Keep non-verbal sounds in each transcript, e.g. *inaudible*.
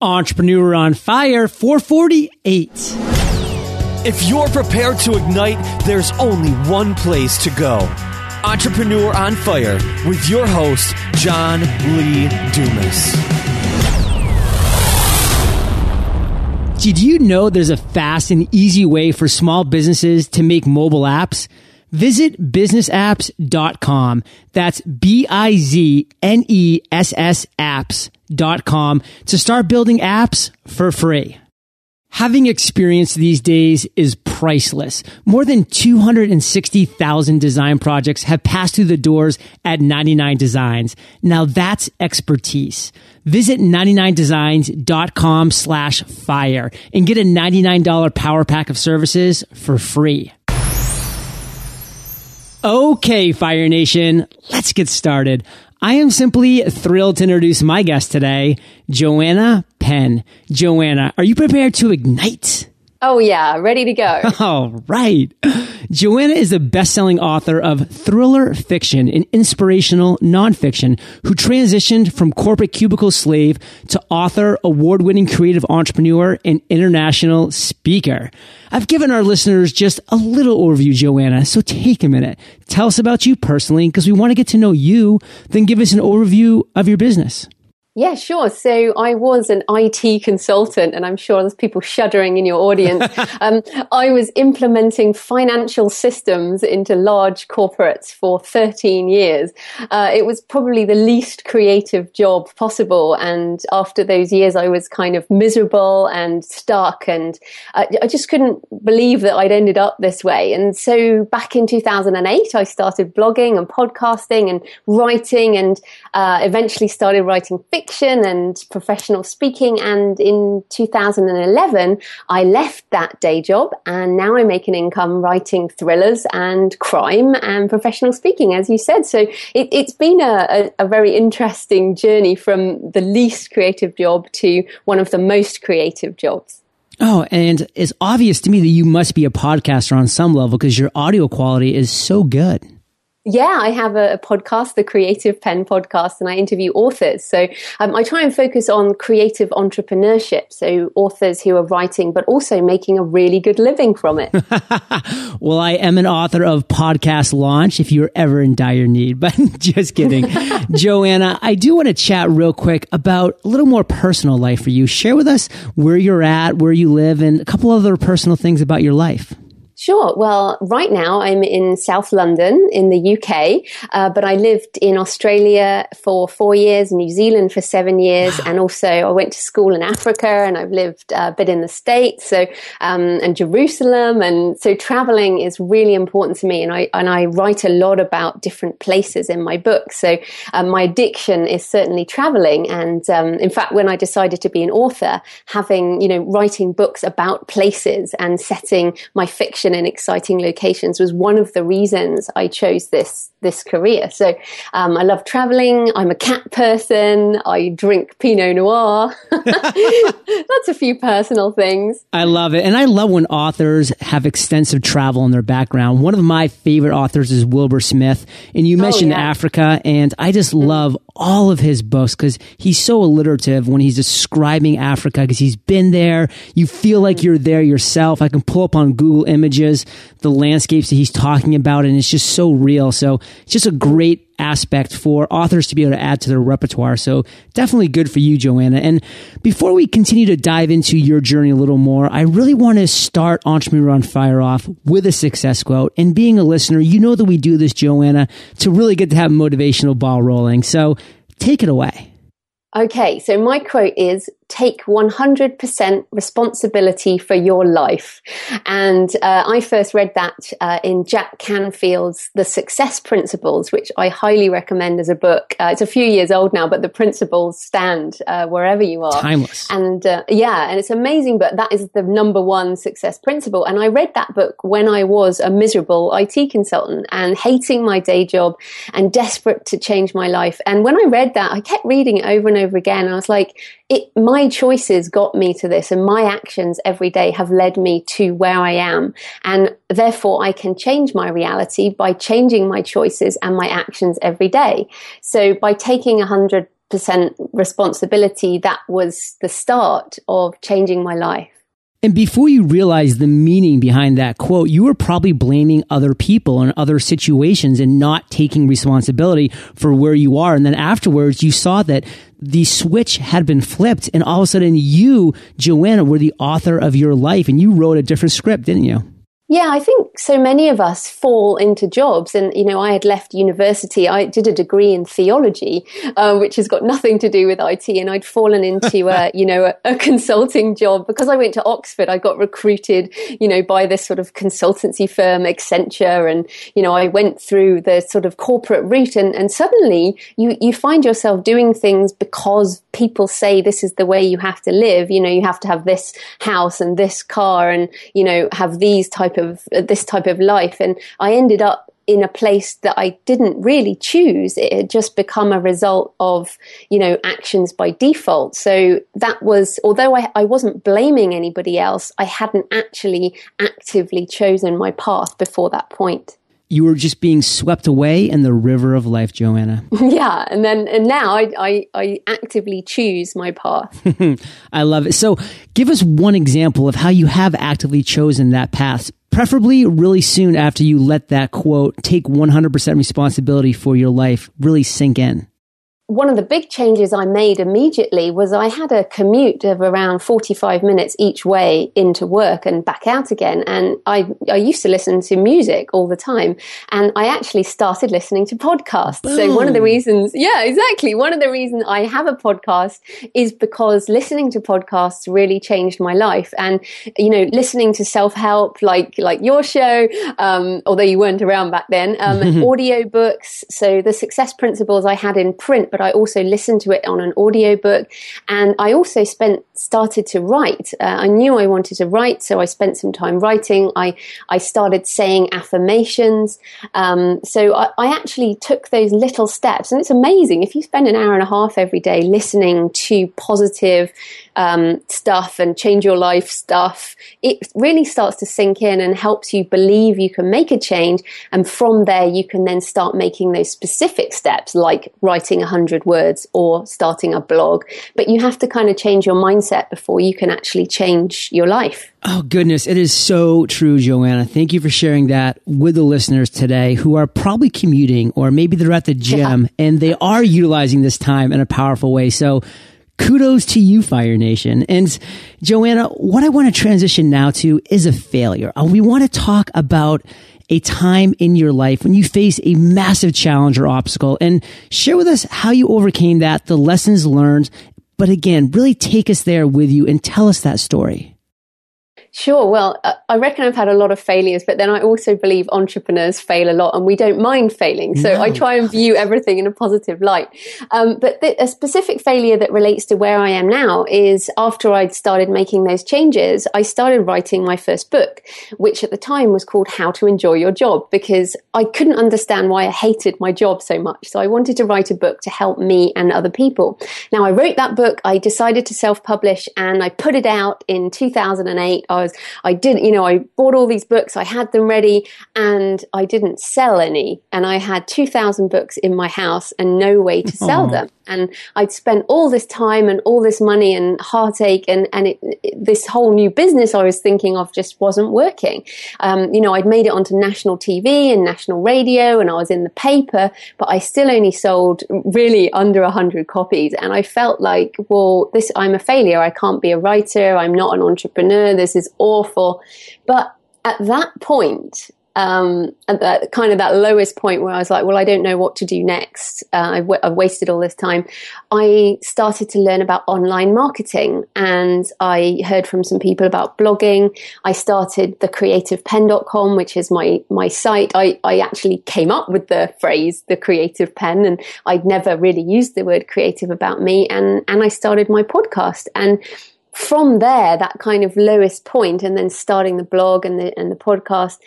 Entrepreneur on Fire 448. If you're prepared to ignite, there's only one place to go. Entrepreneur on Fire with your host, John Lee Dumas. Did you know there's a fast and easy way for small businesses to make mobile apps? Visit biznessapps.com. That's B-I-Z-N-E-S-S apps.com to start building apps for free. Having experience these days is priceless. More than 260,000 design projects have passed through the doors at 99 Designs. Now that's expertise. Visit 99designs.com slash fire and get a $99 power pack of services for free. Okay, Fire Nation, let's get started. I am simply thrilled to introduce my guest today, Joanna Penn. Joanna, are you prepared to ignite? Oh, yeah, ready to go. *laughs* All right. Joanna is a best-selling author of thriller fiction and inspirational nonfiction who transitioned from corporate cubicle slave to author, award-winning creative entrepreneur, and international speaker. I've given our listeners just a little overview, Joanna, so take a minute. Tell us about you personally because we want to get to know you, then give us an overview of your business. Yeah, sure. So I was an IT consultant, and I'm sure there's people shuddering in your audience. *laughs* um, I was implementing financial systems into large corporates for 13 years. Uh, it was probably the least creative job possible. And after those years, I was kind of miserable and stuck, and uh, I just couldn't believe that I'd ended up this way. And so back in 2008, I started blogging and podcasting and writing, and uh, eventually started writing fiction fiction and professional speaking. And in 2011, I left that day job and now I make an income writing thrillers and crime and professional speaking, as you said. So it, has been a, a, a very interesting journey from the least creative job to one of the most creative jobs. Oh, and it's obvious to me that you must be a podcaster on some level because your audio quality is so good. Yeah, I have a, a, podcast, the Creative Penn podcast, and I interview authors. So um, I try and focus on creative entrepreneurship. So authors who are writing, but also making a really good living from it. *laughs* well, I am an author of Podcast Launch if you're ever in dire need, but *laughs* just kidding. *laughs* Joanna, I do want to chat real quick about a little more personal life for you. Share with us where you're at, where you live, and a couple other personal things about your life. Sure. Well, right now I'm in South London in the UK, uh, but I lived in Australia for four years, New Zealand for seven years, wow. *sighs* and also I went to school in Africa and I've lived a bit in the States, so um, and Jerusalem, and so traveling is really important to me, and I and I write a lot about different places in my book. So um, my addiction is certainly traveling, and um, in fact, when I decided to be an author, having you know writing books about places and setting my fiction in exciting locations was one of the reasons I chose this this career. So um, I love traveling. I'm a cat person. I drink Pinot Noir. *laughs* *laughs* That's a few personal things. I love it, and I love when authors have extensive travel in their background. One of my favorite authors is Wilbur Smith, and you oh, mentioned oh, yeah. Africa, and I just mm-hmm. love all of his books because he's so alliterative when he's describing Africa because he's been there. You feel like you're there yourself. I can pull up on Google Images the landscapes that he's talking about, and it's just so real. So it's just a great aspect for authors to be able to add to their repertoire. So definitely good for you, Joanna. And before we continue to dive into your journey a little more, I really want to start Entrepreneur on Fire off with a success quote. And being a listener, you know that we do this, Joanna, to really get to have motivational ball rolling. So take it away. Okay, so my quote is take 100% responsibility for your life. And uh, I first read that uh, in Jack Canfield's The Success Principles, which I highly recommend as a book. Uh, it's a few years old now, but the principles stand uh, wherever you are. Timeless. And uh, yeah, and it's amazing, but that is the number one success principle. And I read that book when I was a miserable IT consultant and hating my day job and desperate to change my life. And when I read that, I kept reading it over and over again. And I was like, it, my choices got me to this and my actions every day have led me to where I am. And therefore I can change my reality by changing my choices and my actions every day. So by taking a hundred responsibility, that was the start of changing my life. And before you realized the meaning behind that quote, you were probably blaming other people and other situations and not taking responsibility for where you are. And then afterwards, you saw that the switch had been flipped and all of a sudden you, Joanna, were the author of your life and you wrote a different script, didn't you? Yeah, I think so many of us fall into jobs. And, you know, I had left university. I did a degree in theology, uh, which has got nothing to do with IT. And I'd fallen into, a, *laughs* you know, a, a, consulting job because I went to Oxford. I got recruited, you know, by this sort of consultancy firm, Accenture. And, you know, I went through the sort of corporate route and, and suddenly you, you find yourself doing things because people say this is the way you have to live. You know, you have to have this house and this car and, you know, have these type of uh, this type of life. And I ended up in a place that I didn't really choose. It had just become a result of, you know, actions by default. So that was, although I, I wasn't blaming anybody else, I hadn't actually actively chosen my path before that point you were just being swept away in the river of life, Joanna. *laughs* Yeah, and then and now I I, I actively choose my path. *laughs* I love it. So, give us one example of how you have actively chosen that path. Preferably really soon after you let that quote, take 100% responsibility for your life, really sink in one of the big changes I made immediately was I had a commute of around 45 minutes each way into work and back out again. And I, I used to listen to music all the time. And I actually started listening to podcasts. Boom. So one of the reasons, yeah, exactly. One of the reasons I have a podcast is because listening to podcasts really changed my life. And, you know, listening to self-help like, like your show, um, although you weren't around back then, um, *laughs* audio books. So the success principles I had in print, but I also listened to it on an audiobook. And I also spent, started to write. Uh, I knew I wanted to write, so I spent some time writing. I, I started saying affirmations. Um, so I, I actually took those little steps. And it's amazing if you spend an hour and a half every day listening to positive, um, stuff and change your life stuff, it really starts to sink in and helps you believe you can make a change. And from there, you can then start making those specific steps like writing 100 words or starting a blog. But you have to kind of change your mindset before you can actually change your life. Oh, goodness. It is so true, Joanna. Thank you for sharing that with the listeners today who are probably commuting or maybe they're at the gym yeah. and they are utilizing this time in a powerful way. So, kudos to you, Fire Nation. And Joanna, what I want to transition now to is a failure. Uh, we want to talk about a time in your life when you face a massive challenge or obstacle and share with us how you overcame that, the lessons learned. But again, really take us there with you and tell us that story. Sure. Well, uh, I reckon I've had a lot of failures, but then I also believe entrepreneurs fail a lot and we don't mind failing. So no. I try and view everything in a positive light. Um, but a specific failure that relates to where I am now is after I'd started making those changes, I started writing my first book, which at the time was called How to Enjoy Your Job because I couldn't understand why I hated my job so much. So I wanted to write a book to help me and other people. Now I wrote that book. I decided to self publish and I put it out in 2008. I was, I didn't, you know, I bought all these books, I had them ready, and I didn't sell any. And I had 2,000 books in my house and no way to sell Aww. them. And I'd spent all this time and all this money and heartache, and, and it, it, this whole new business I was thinking of just wasn't working. Um, you know, I'd made it onto national TV and national radio, and I was in the paper, but I still only sold really under 100 copies. And I felt like, well, this, I'm a failure. I can't be a writer. I'm not an entrepreneur. This is awful. But at that point, um, at that kind of that lowest point where I was like, well, I don't know what to do next. Uh, I've, w- I've wasted all this time. I started to learn about online marketing and I heard from some people about blogging. I started the creativepenn.com, which is my, my site. I, I actually came up with the phrase, the creative Penn, and I'd never really used the word creative about me. And, and I started my podcast and from there, that kind of lowest point, and then starting the blog and the and the podcast,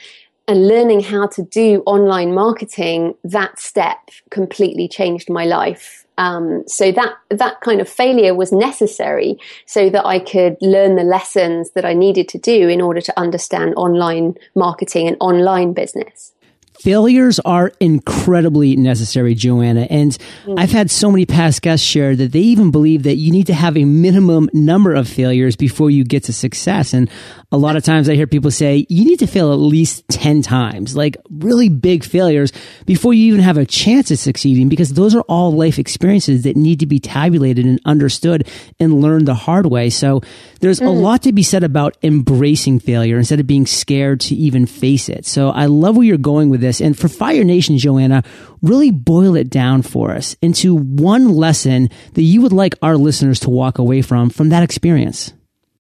and learning how to do online marketing, that step completely changed my life. Um, so that that kind of failure was necessary so that I could learn the lessons that I needed to do in order to understand online marketing and online business. Failures are incredibly necessary, Joanna. And mm. I've had so many past guests share that they even believe that you need to have a minimum number of failures before you get to success. And a lot of times I hear people say you need to fail at least 10 times, like really big failures before you even have a chance at succeeding because those are all life experiences that need to be tabulated and understood and learned the hard way. So there's mm. a lot to be said about embracing failure instead of being scared to even face it. So I love where you're going with this. And for Fire Nation, Joanna, really boil it down for us into one lesson that you would like our listeners to walk away from from that experience.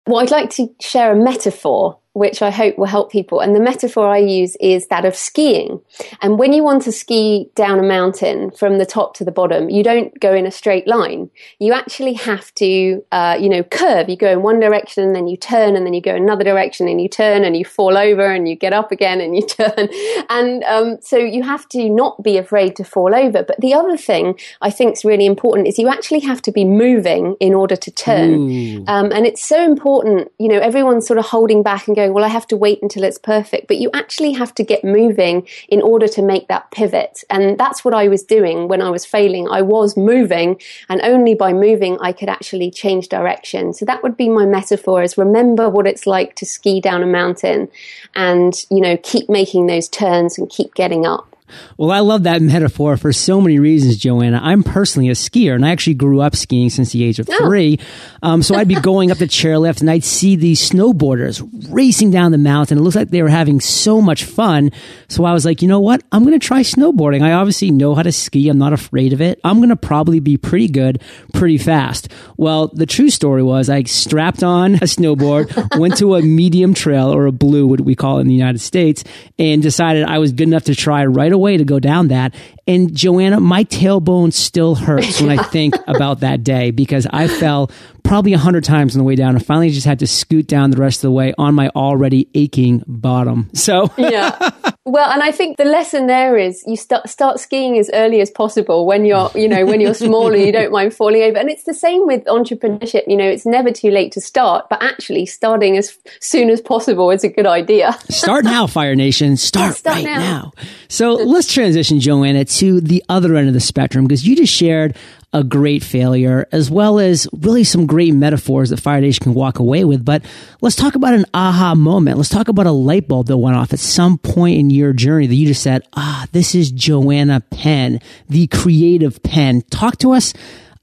Well, I'd like to share a metaphor which I hope will help people. And the metaphor I use is that of skiing. And when you want to ski down a mountain from the top to the bottom, you don't go in a straight line. You actually have to, uh, you know, curve. You go in one direction and then you turn and then you go another direction and you turn and you fall over and you get up again and you *laughs* turn. And um, so you have to not be afraid to fall over. But the other thing I think is really important is you actually have to be moving in order to turn. Um, and it's so important, you know, everyone's sort of holding back and going, well, I have to wait until it's perfect. But you actually have to get moving in order to make that pivot. And that's what I was doing when I was failing. I was moving, and only by moving, I could actually change direction. So that would be my metaphor is remember what it's like to ski down a mountain and, you know, keep making those turns and keep getting up. Well, I love that metaphor for so many reasons, Joanna. I'm personally a skier, and I actually grew up skiing since the age of oh. three. Um, so I'd be *laughs* going up the chairlift, and I'd see these snowboarders racing down the mountain. It looks like they were having so much fun. So I was like, you know what? I'm going to try snowboarding. I obviously know how to ski. I'm not afraid of it. I'm going to probably be pretty good, pretty fast. Well, the true story was I strapped on a snowboard, *laughs* went to a medium trail or a blue, what we call it in the United States, and decided I was good enough to try right away way to go down that. And Joanna, my tailbone still hurts when I *laughs* think about that day because I fell probably a hundred times on the way down and finally just had to scoot down the rest of the way on my already aching bottom. So yeah. Well, and I think the lesson there is you start start skiing as early as possible when you're, you know, when you're smaller, you don't mind falling over. And it's the same with entrepreneurship. You know, it's never too late to start, but actually starting as soon as possible is a good idea. start now, Fire Nation. Start, start right now. now. So let's transition, Joanna, to the other end of the spectrum because you just shared a great failure, as well as really some great metaphors that Fire Nation can walk away with. But let's talk about an aha moment. Let's talk about a light bulb that went off at some point in your journey that you just said, ah, this is Joanna Penn, the creative Penn. Talk to us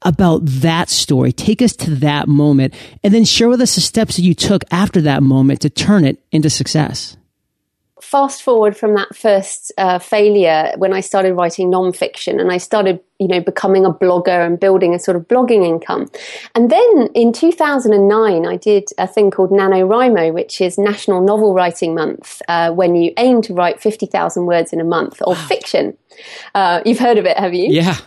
about that story. Take us to that moment and then share with us the steps that you took after that moment to turn it into success fast forward from that first uh, failure when I started writing nonfiction and I started, you know, becoming a blogger and building a sort of blogging income. And then in 2009, I did a thing called NaNoWriMo, which is National Novel Writing Month, uh, when you aim to write 50,000 words in a month or fiction. Uh, you've heard of it, have you? Yeah.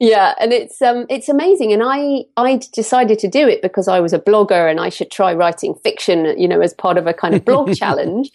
Yeah, and it's um it's amazing, and I I decided to do it because I was a blogger and I should try writing fiction, you know, as part of a kind of blog *laughs* challenge.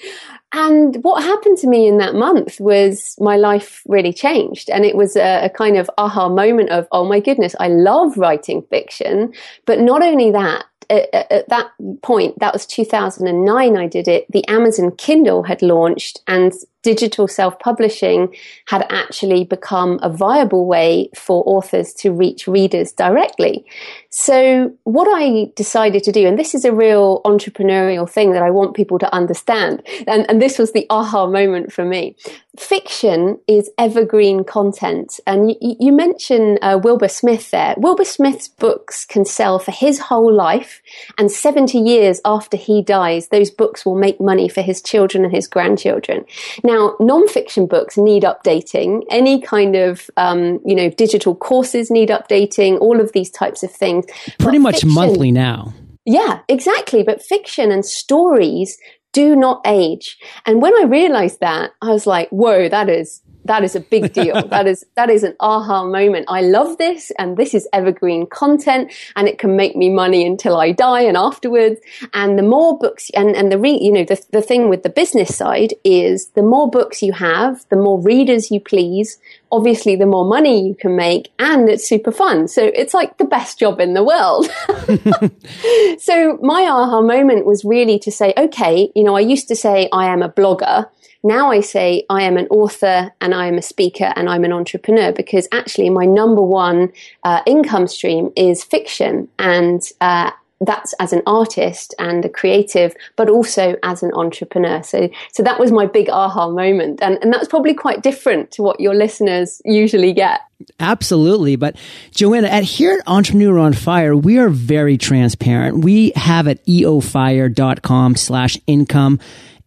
And what happened to me in that month was my life really changed. And it was a, a, kind of aha moment of, oh my goodness, I love writing fiction. But not only that, at, at that point, that was 2009, I did it, the Amazon Kindle had launched and digital self publishing had actually become a viable way for authors to reach readers directly. So, what I decided to do, and this is a real entrepreneurial thing that I want people to understand, and, and this was the aha moment for me. Fiction is evergreen content. And you, you mentioned uh, Wilbur Smith there. Wilbur Smith's books can sell for his whole life, and 70 years after he dies, those books will make money for his children and his grandchildren. Now, non-fiction books need updating. Any kind of, um, you know, digital courses need updating, all of these types of things things. Pretty but much fiction, monthly now. Yeah, exactly. But fiction and stories do not age. And when I realized that, I was like, whoa, that is that is a big deal. *laughs* that is that is an aha moment. I love this and this is evergreen content and it can make me money until I die and afterwards. And the more books and, and the re, you know the, the thing with the business side is the more books you have, the more readers you please, obviously the more money you can make and it's super fun. So it's like the best job in the world. *laughs* so my aha moment was really to say, okay, you know, I used to say I am a blogger. Now I say I am an author and I am a speaker and I'm an entrepreneur because actually my number one uh, income stream is fiction and uh, that's as an artist and a creative, but also as an entrepreneur. So, so that was my big aha moment. And, and that's probably quite different to what your listeners usually get. Absolutely. But Joanna, at here at Entrepreneur on Fire, we are very transparent. We have at eofire.com slash income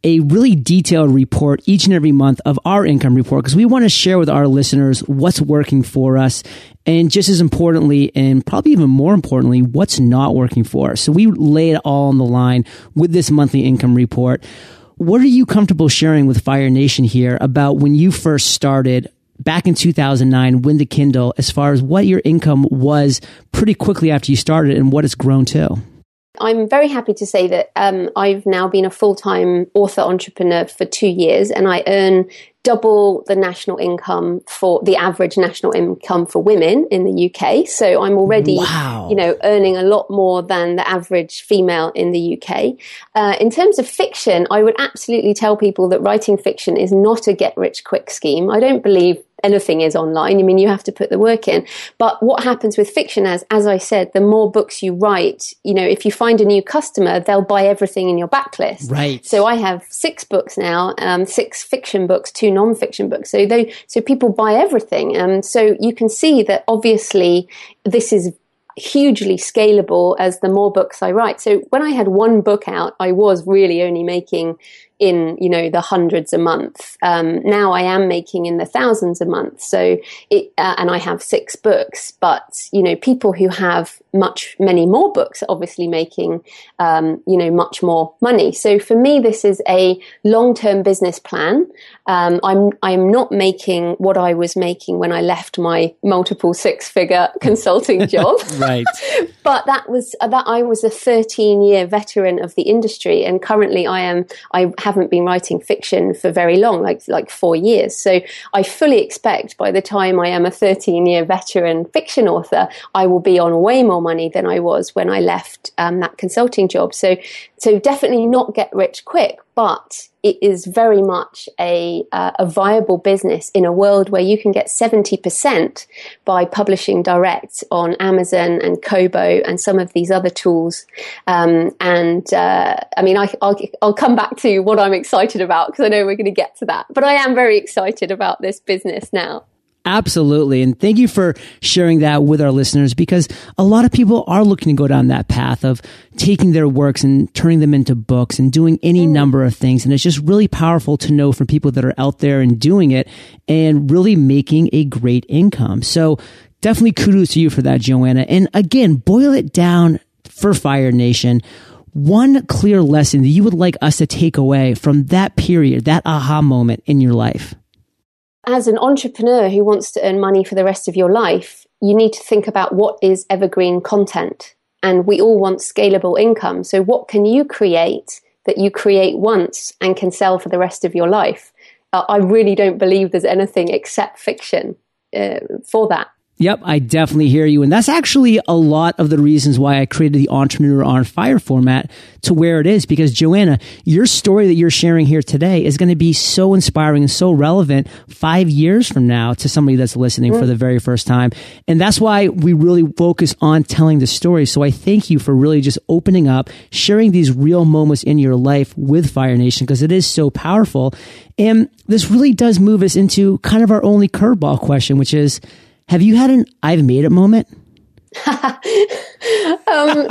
a really detailed report each and every month of our income report because we want to share with our listeners what's working for us and just as importantly, and probably even more importantly, what's not working for us. So we lay it all on the line with this monthly income report. What are you comfortable sharing with Fire Nation here about when you first started back in 2009 with the Kindle as far as what your income was pretty quickly after you started and what it's grown to? I'm very happy to say that um, I've now been a full time author entrepreneur for two years and I earn double the national income for the average national income for women in the UK. So I'm already, wow. you know, earning a lot more than the average female in the UK. Uh, in terms of fiction, I would absolutely tell people that writing fiction is not a get rich quick scheme. I don't believe anything is online. I mean, you have to put the work in. But what happens with fiction, as as I said, the more books you write, you know, if you find a new customer, they'll buy everything in your backlist. Right. So I have six books now, um, six fiction books, two non-fiction books. So they, so people buy everything, and um, so you can see that obviously this is hugely scalable as the more books I write. So when I had one book out, I was really only making in you know the hundreds a month. Um, now I am making in the thousands a month. So it, uh, and I have six books, but you know people who have much many more books are obviously making um, you know much more money. So for me, this is a long term business plan. Um, I'm I'm not making what I was making when I left my multiple six figure *laughs* consulting job. *laughs* right. *laughs* but that was uh, that I was a 13 year veteran of the industry, and currently I am I have haven't been writing fiction for very long, like like four years. So I fully expect by the time I am a 13 year veteran fiction author, I will be on way more money than I was when I left um, that consulting job. So so definitely not get rich quick, but it is very much a, uh, a viable business in a world where you can get 70% by publishing direct on Amazon and Kobo and some of these other tools. Um, and uh, I mean, I, will I'll come back to what I'm excited about because I know we're going to get to that. But I am very excited about this business now. Absolutely. And thank you for sharing that with our listeners because a lot of people are looking to go down that path of taking their works and turning them into books and doing any mm. number of things. And it's just really powerful to know from people that are out there and doing it and really making a great income. So definitely kudos to you for that, Joanna. And again, boil it down for Fire Nation one clear lesson that you would like us to take away from that period, that aha moment in your life? As an entrepreneur who wants to earn money for the rest of your life, you need to think about what is evergreen content. And we all want scalable income. So, what can you create that you create once and can sell for the rest of your life? Uh, I really don't believe there's anything except fiction uh, for that. Yep, I definitely hear you. And that's actually a lot of the reasons why I created the Entrepreneur on Fire format to where it is. Because Joanna, your story that you're sharing here today is going to be so inspiring and so relevant five years from now to somebody that's listening for the very first time. And that's why we really focus on telling the story. So I thank you for really just opening up, sharing these real moments in your life with Fire Nation because it is so powerful. And this really does move us into kind of our only curveball question, which is, have you had an I've made it moment? *laughs* *laughs* um,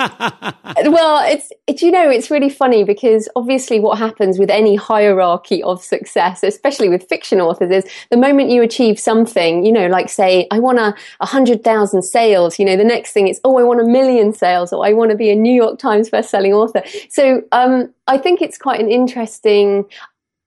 well, it's, it's, you know, it's really funny because obviously what happens with any hierarchy of success, especially with fiction authors, is the moment you achieve something, you know, like say, I want a, a hundred thousand sales, you know, the next thing is, oh, I want a million sales or I want to be a New York Times bestselling author. So, um, I think it's quite an interesting,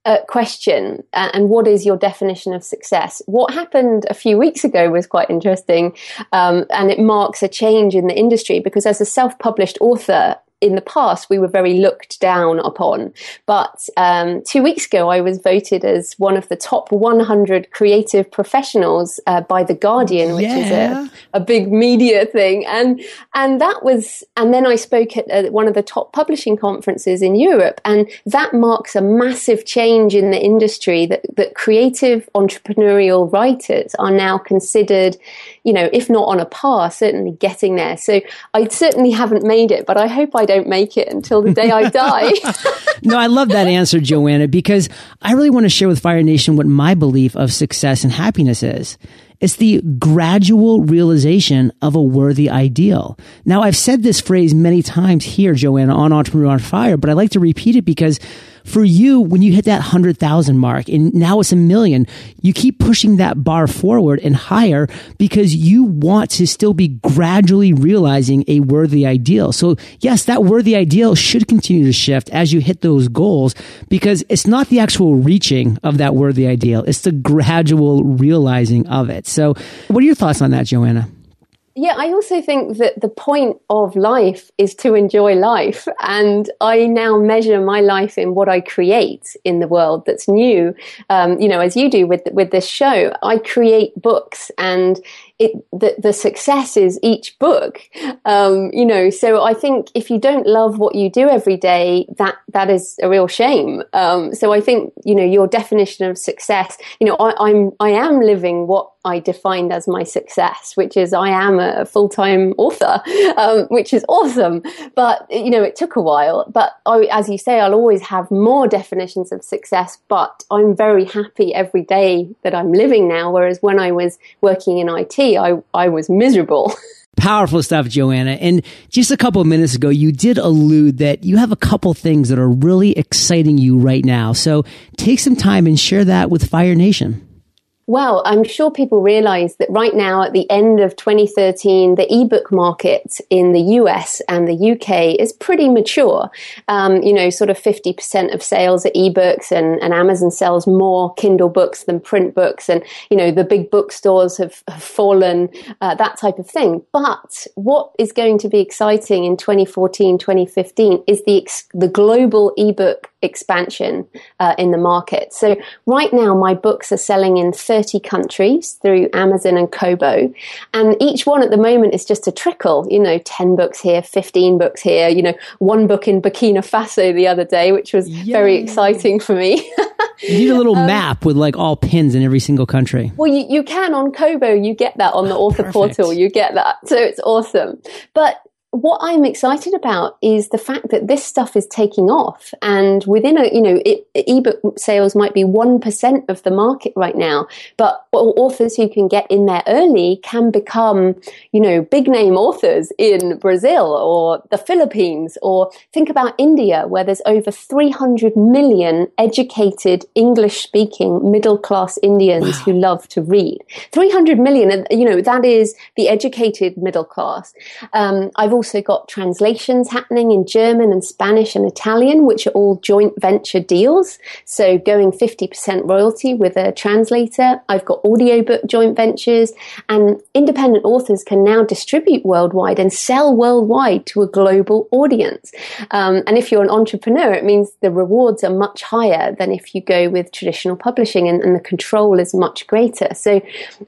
uh, question uh, and what is your definition of success? What happened a few weeks ago was quite interesting, um, and it marks a change in the industry because as a self-published author, in the past we were very looked down upon. But um, two weeks ago, I was voted as one of the top 100 creative professionals uh, by the Guardian, which yeah. is a, a big media thing, and and that was, and then I spoke at uh, one of the top publishing conferences in Europe, and that marks a massive change in the industry that that creative entrepreneurial writers are now considered you know, if not on a par, certainly getting there. So I certainly haven't made it, but I hope I don't make it until the day I *laughs* die. *laughs* no, I love that answer, Joanna, because I really want to share with Fire Nation what my belief of success and happiness is. It's the gradual realization of a worthy ideal. Now, I've said this phrase many times here, Joanna, on Entrepreneur on Fire, but I like to repeat it because for you, when you hit that 100,000 mark and now it's a million, you keep pushing that bar forward and higher because you want to still be gradually realizing a worthy ideal. So yes, that worthy ideal should continue to shift as you hit those goals because it's not the actual reaching of that worthy ideal. It's the gradual realizing of it. So what are your thoughts on that, Joanna? Yeah, I also think that the point of life is to enjoy life. And I now measure my life in what I create in the world that's new. Um, you know, as you do with, with this show, I create books and it the, the success is each book um, you know so i think if you don't love what you do every day that that is a real shame um, so i think you know your definition of success you know I, i'm i am living what I defined as my success, which is I am a full time author, um, which is awesome. But, you know, it took a while. But I, as you say, I'll always have more definitions of success, but I'm very happy every day that I'm living now. Whereas when I was working in IT, I, I was miserable. *laughs* Powerful stuff, Joanna. And just a couple of minutes ago, you did allude that you have a couple things that are really exciting you right now. So take some time and share that with Fire Nation. Well, I'm sure people realize that right now, at the end of 2013, the ebook market in the US and the UK is pretty mature. Um, you know, sort of 50% of sales are ebooks, and, and Amazon sells more Kindle books than print books. And, you know, the big bookstores have, have fallen, uh, that type of thing. But what is going to be exciting in 2014, 2015 is the, the global ebook expansion uh, in the market. So right now, my books are selling in 30 countries through Amazon and Kobo. And each one at the moment is just a trickle, you know, 10 books here, 15 books here, you know, one book in Burkina Faso the other day, which was Yay. very exciting for me. *laughs* you need a little um, map with like all pins in every single country. Well, you, you can on Kobo, you get that on the oh, author perfect. portal, you get that. So it's awesome. But what I'm excited about is the fact that this stuff is taking off, and within a you know, it, ebook sales might be one percent of the market right now, but authors who can get in there early can become you know big name authors in Brazil or the Philippines, or think about India, where there's over 300 million educated English speaking middle class Indians wow. who love to read. 300 million, you know, that is the educated middle class. Um, I've also also got translations happening in German and Spanish and Italian, which are all joint venture deals. So going 50% royalty with a translator. I've got audiobook joint ventures and independent authors can now distribute worldwide and sell worldwide to a global audience. Um, and if you're an entrepreneur, it means the rewards are much higher than if you go with traditional publishing and, and the control is much greater. So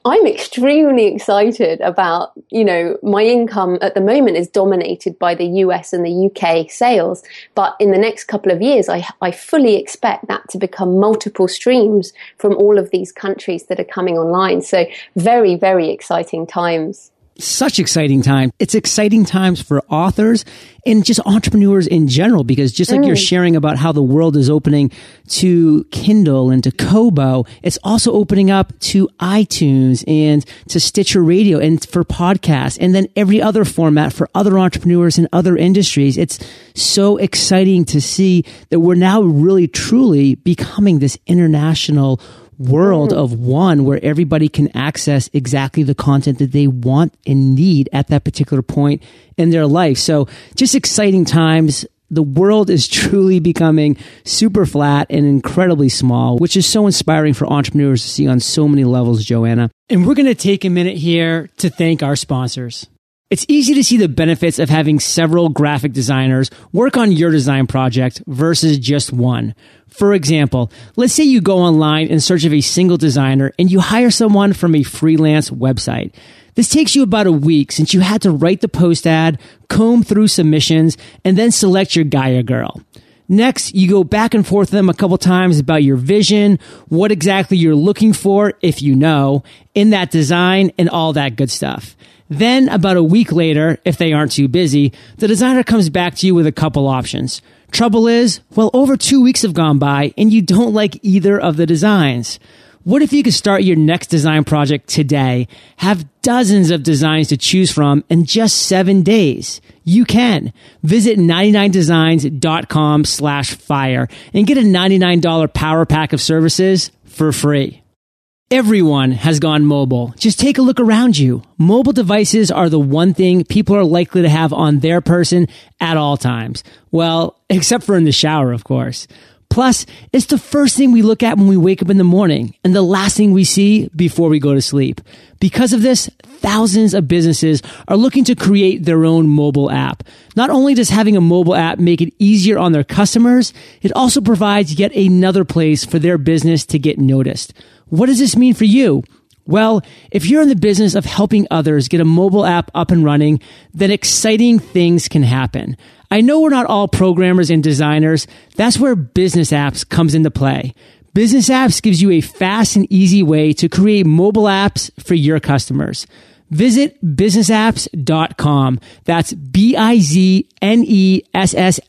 I'm extremely excited about, you know, my income at the moment is dominated by the US and the UK sales. But in the next couple of years, I, I fully expect that to become multiple streams from all of these countries that are coming online. So very, very exciting times such exciting time. It's exciting times for authors and just entrepreneurs in general, because just like mm. you're sharing about how the world is opening to Kindle and to Kobo, it's also opening up to iTunes and to Stitcher Radio and for podcasts and then every other format for other entrepreneurs in other industries. It's so exciting to see that we're now really truly becoming this international world mm. of one where everybody can access exactly the content that they want and need at that particular point in their life. So just exciting times. The world is truly becoming super flat and incredibly small, which is so inspiring for entrepreneurs to see on so many levels, Joanna. And we're going to take a minute here to thank our sponsors. It's easy to see the benefits of having several graphic designers work on your design project versus just one. For example, let's say you go online in search of a single designer and you hire someone from a freelance website. This takes you about a week since you had to write the post ad, comb through submissions, and then select your guy or girl. Next, you go back and forth with them a couple times about your vision, what exactly you're looking for, if you know, in that design and all that good stuff. Then, about a week later, if they aren't too busy, the designer comes back to you with a couple options. Trouble is, well, over two weeks have gone by and you don't like either of the designs. What if you could start your next design project today, have dozens of designs to choose from in just seven days? You can. Visit 99designs.com slash fire and get a $99 power pack of services for free. Everyone has gone mobile. Just take a look around you. Mobile devices are the one thing people are likely to have on their person at all times. Well, *laughs* except for in the shower, of course. Plus, it's the first thing we look at when we wake up in the morning and the last thing we see before we go to sleep. Because of this, thousands of businesses are looking to create their own mobile app. Not only does having a mobile app make it easier on their customers, it also provides yet another place for their business to get noticed. What does this mean for you? Well, if you're in the business of helping others get a mobile app up and running, then exciting things can happen. I know we're not all programmers and designers. That's where bizness apps comes into play. Bizness apps gives you a fast and easy way to create mobile apps for your customers. Visit businessapps.com. That's B-I-Z-N-E-S-S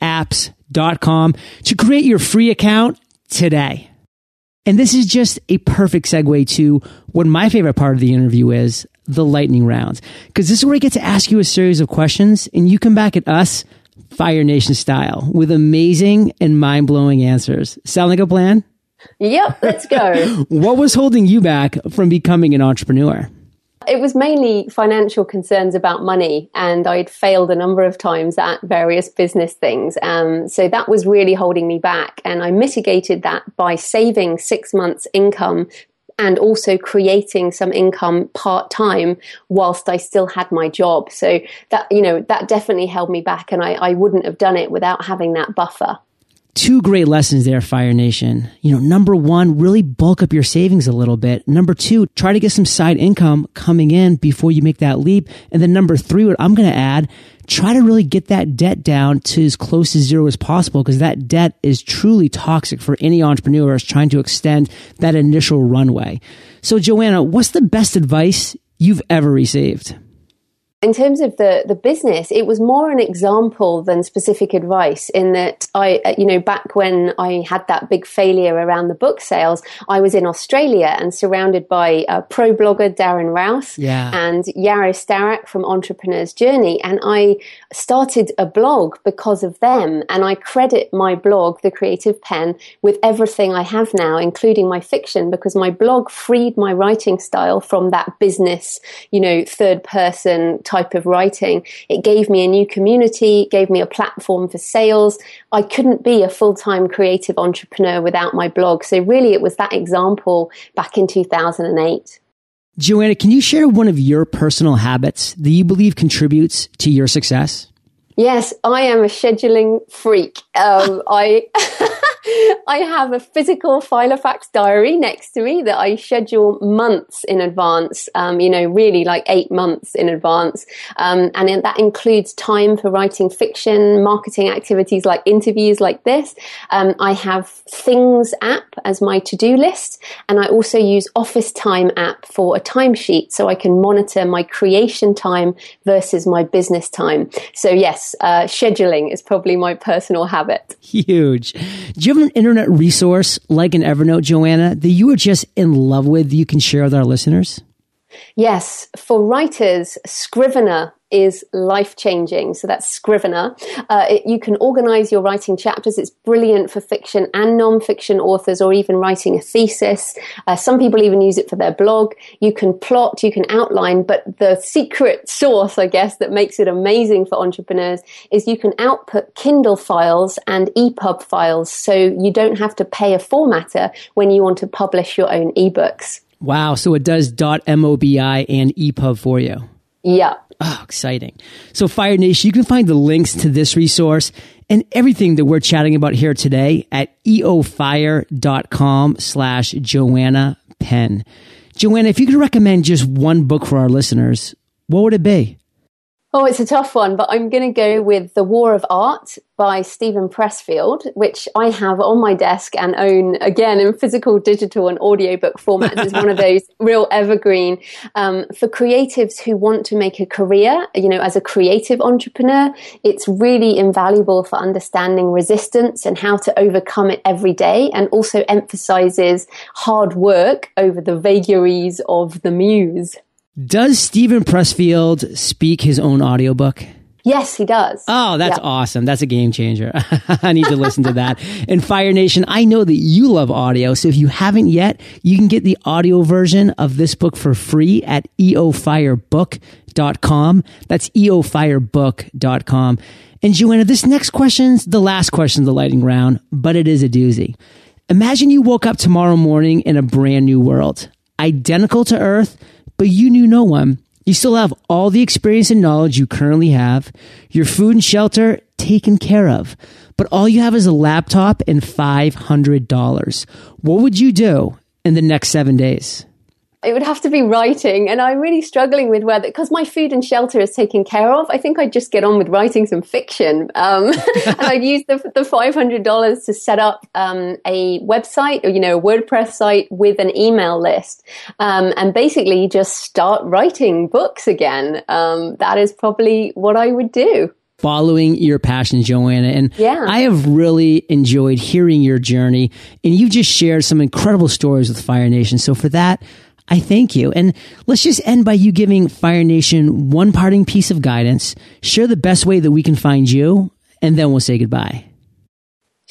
apps.com to create your free account today. And this is just a perfect segue to what my favorite part of the interview is the lightning rounds. Because this is where I get to ask you a series of questions and you come back at us, Fire Nation style, with amazing and mind blowing answers. Sound like a plan? Yep, let's go. *laughs* what was holding you back from becoming an entrepreneur? It was mainly financial concerns about money, and I'd failed a number of times at various business things. Um, so that was really holding me back. And I mitigated that by saving six months' income and also creating some income part time whilst I still had my job. So that, you know, that definitely held me back, and I, I wouldn't have done it without having that buffer two great lessons there, Fire Nation. You know, number one, really bulk up your savings a little bit. Number two, try to get some side income coming in before you make that leap. And then number three, what I'm going to add, try to really get that debt down to as close to zero as possible because that debt is truly toxic for any entrepreneur who's trying to extend that initial runway. So, Joanna, what's the best advice you've ever received? In terms of the, the business, it was more an example than specific advice in that I, uh, you know, back when I had that big failure around the book sales, I was in Australia and surrounded by a pro blogger, Darren Rowse, yeah. and Yaro Starak from Entrepreneur's Journey. And I started a blog because of them. And I credit my blog, The Creative Penn, with everything I have now, including my fiction, because my blog freed my writing style from that business, you know, third person type of writing. It gave me a new community, gave me a platform for sales. I couldn't be a full time creative entrepreneur without my blog. So, really, it was that example back in 2008. Joanna, can you share one of your personal habits that you believe contributes to your success? Yes, I am a scheduling freak. Um, I *laughs* *laughs* I have a physical Filofax diary next to me that I schedule months in advance. Um, you know, really like eight months in advance, um, and that includes time for writing fiction, marketing activities like interviews like this. Um, I have Things app as my to do list, and I also use Office Time app for a timesheet so I can monitor my creation time versus my business time. So yes uh, scheduling is probably my personal habit. Huge. Do you an internet resource like an Evernote, Joanna, that you are just in love with you can share with our listeners? Yes, for writers, Scrivener is life changing. So that's Scrivener. Uh, it, you can organize your writing chapters. It's brilliant for fiction and non-fiction authors or even writing a thesis. Uh, some people even use it for their blog. You can plot, you can outline, but the secret sauce, I guess, that makes it amazing for entrepreneurs is you can output Kindle files and EPUB files. So you don't have to pay a formatter when you want to publish your own ebooks. Wow. So it does .mobi and EPUB for you. Yeah. Oh, exciting. So Fire Nation, you can find the links to this resource and everything that we're chatting about here today at eofire.com slash Joanna Penn. Joanna, if you could recommend just one book for our listeners, what would it be? Oh, it's a tough one, but I'm going to go with The War of Art by Steven Pressfield, which I have on my desk and own again in physical, digital, and audiobook formats. It's one of *laughs* those real evergreen um, for creatives who want to make a career. You know, as a creative entrepreneur, it's really invaluable for understanding resistance and how to overcome it every day, and also emphasizes hard work over the vagaries of the muse. Does Steven Pressfield speak his own audiobook? Yes, he does. Oh, that's yeah. awesome. That's a game changer. *laughs* I need to listen to that. *laughs* And Fire Nation, I know that you love audio. So if you haven't yet, you can get the audio version of this book for free at eofirebook.com. That's eofirebook.com. And Joanna, this next question's the last question of the lightning round, but it is a doozy. Imagine you woke up tomorrow morning in a brand new world, identical to Earth, but you knew no one. You still have all the experience and knowledge you currently have, your food and shelter taken care of, but all you have is a laptop and $500. What would you do in the next seven days? It would have to be writing, and I'm really struggling with whether because my food and shelter is taken care of. I think I'd just get on with writing some fiction, um, *laughs* and I'd use the, the five hundred dollars to set up um, a website or you know a WordPress site with an email list, um, and basically just start writing books again. Um, that is probably what I would do following your passion, Joanna. And yeah. I have really enjoyed hearing your journey and you just shared some incredible stories with Fire Nation. So for that, I thank you. And let's just end by you giving Fire Nation one parting piece of guidance. Share the best way that we can find you, and then we'll say goodbye.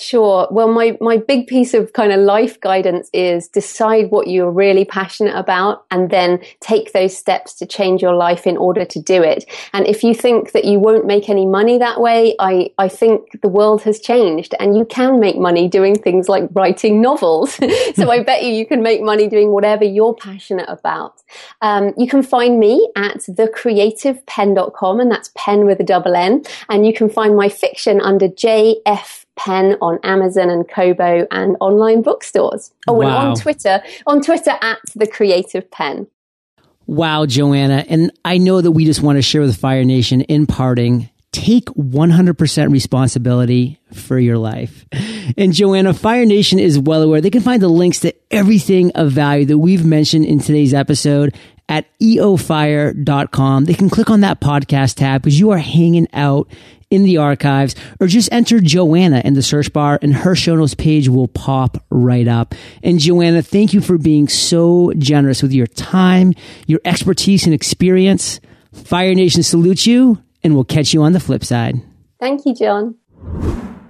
Sure. Well, my, my big piece of kind of life guidance is decide what you're really passionate about and then take those steps to change your life in order to do it. And if you think that you won't make any money that way, I, I think the world has changed and you can make money doing things like writing novels. *laughs* so I bet you you can make money doing whatever you're passionate about. Um, you can find me at thecreativepenn.com and that's pen with a double N. And you can find my fiction under JF Penn on Amazon and Kobo and online bookstores. Oh, wow. and on Twitter, on Twitter at the Creative Penn. Wow, Joanna. And I know that we just want to share with Fire Nation in parting take 100% responsibility for your life. And Joanna, Fire Nation is well aware. They can find the links to everything of value that we've mentioned in today's episode at eofire.com. They can click on that podcast tab because you are hanging out in the archives or just enter Joanna in the search bar and her show notes page will pop right up. And Joanna, thank you for being so generous with your time, your expertise and experience. Fire Nation salutes you and we'll catch you on the flip side. Thank you, John.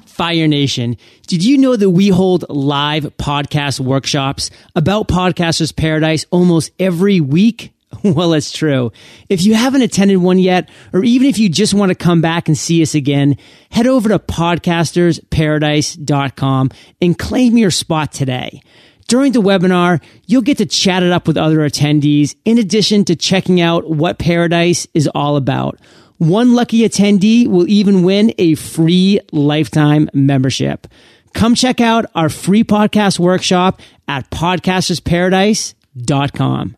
Fire Nation, did you know that we hold live podcast workshops about Podcasters Paradise almost every week? *laughs* Well, it's true. If you haven't attended one yet, or even if you just want to come back and see us again, head over to podcastersparadise.com and claim your spot today. During the webinar, you'll get to chat it up with other attendees in addition to checking out what Paradise is all about. One lucky attendee will even win a free lifetime membership. Come check out our free podcast workshop at podcastersparadise.com.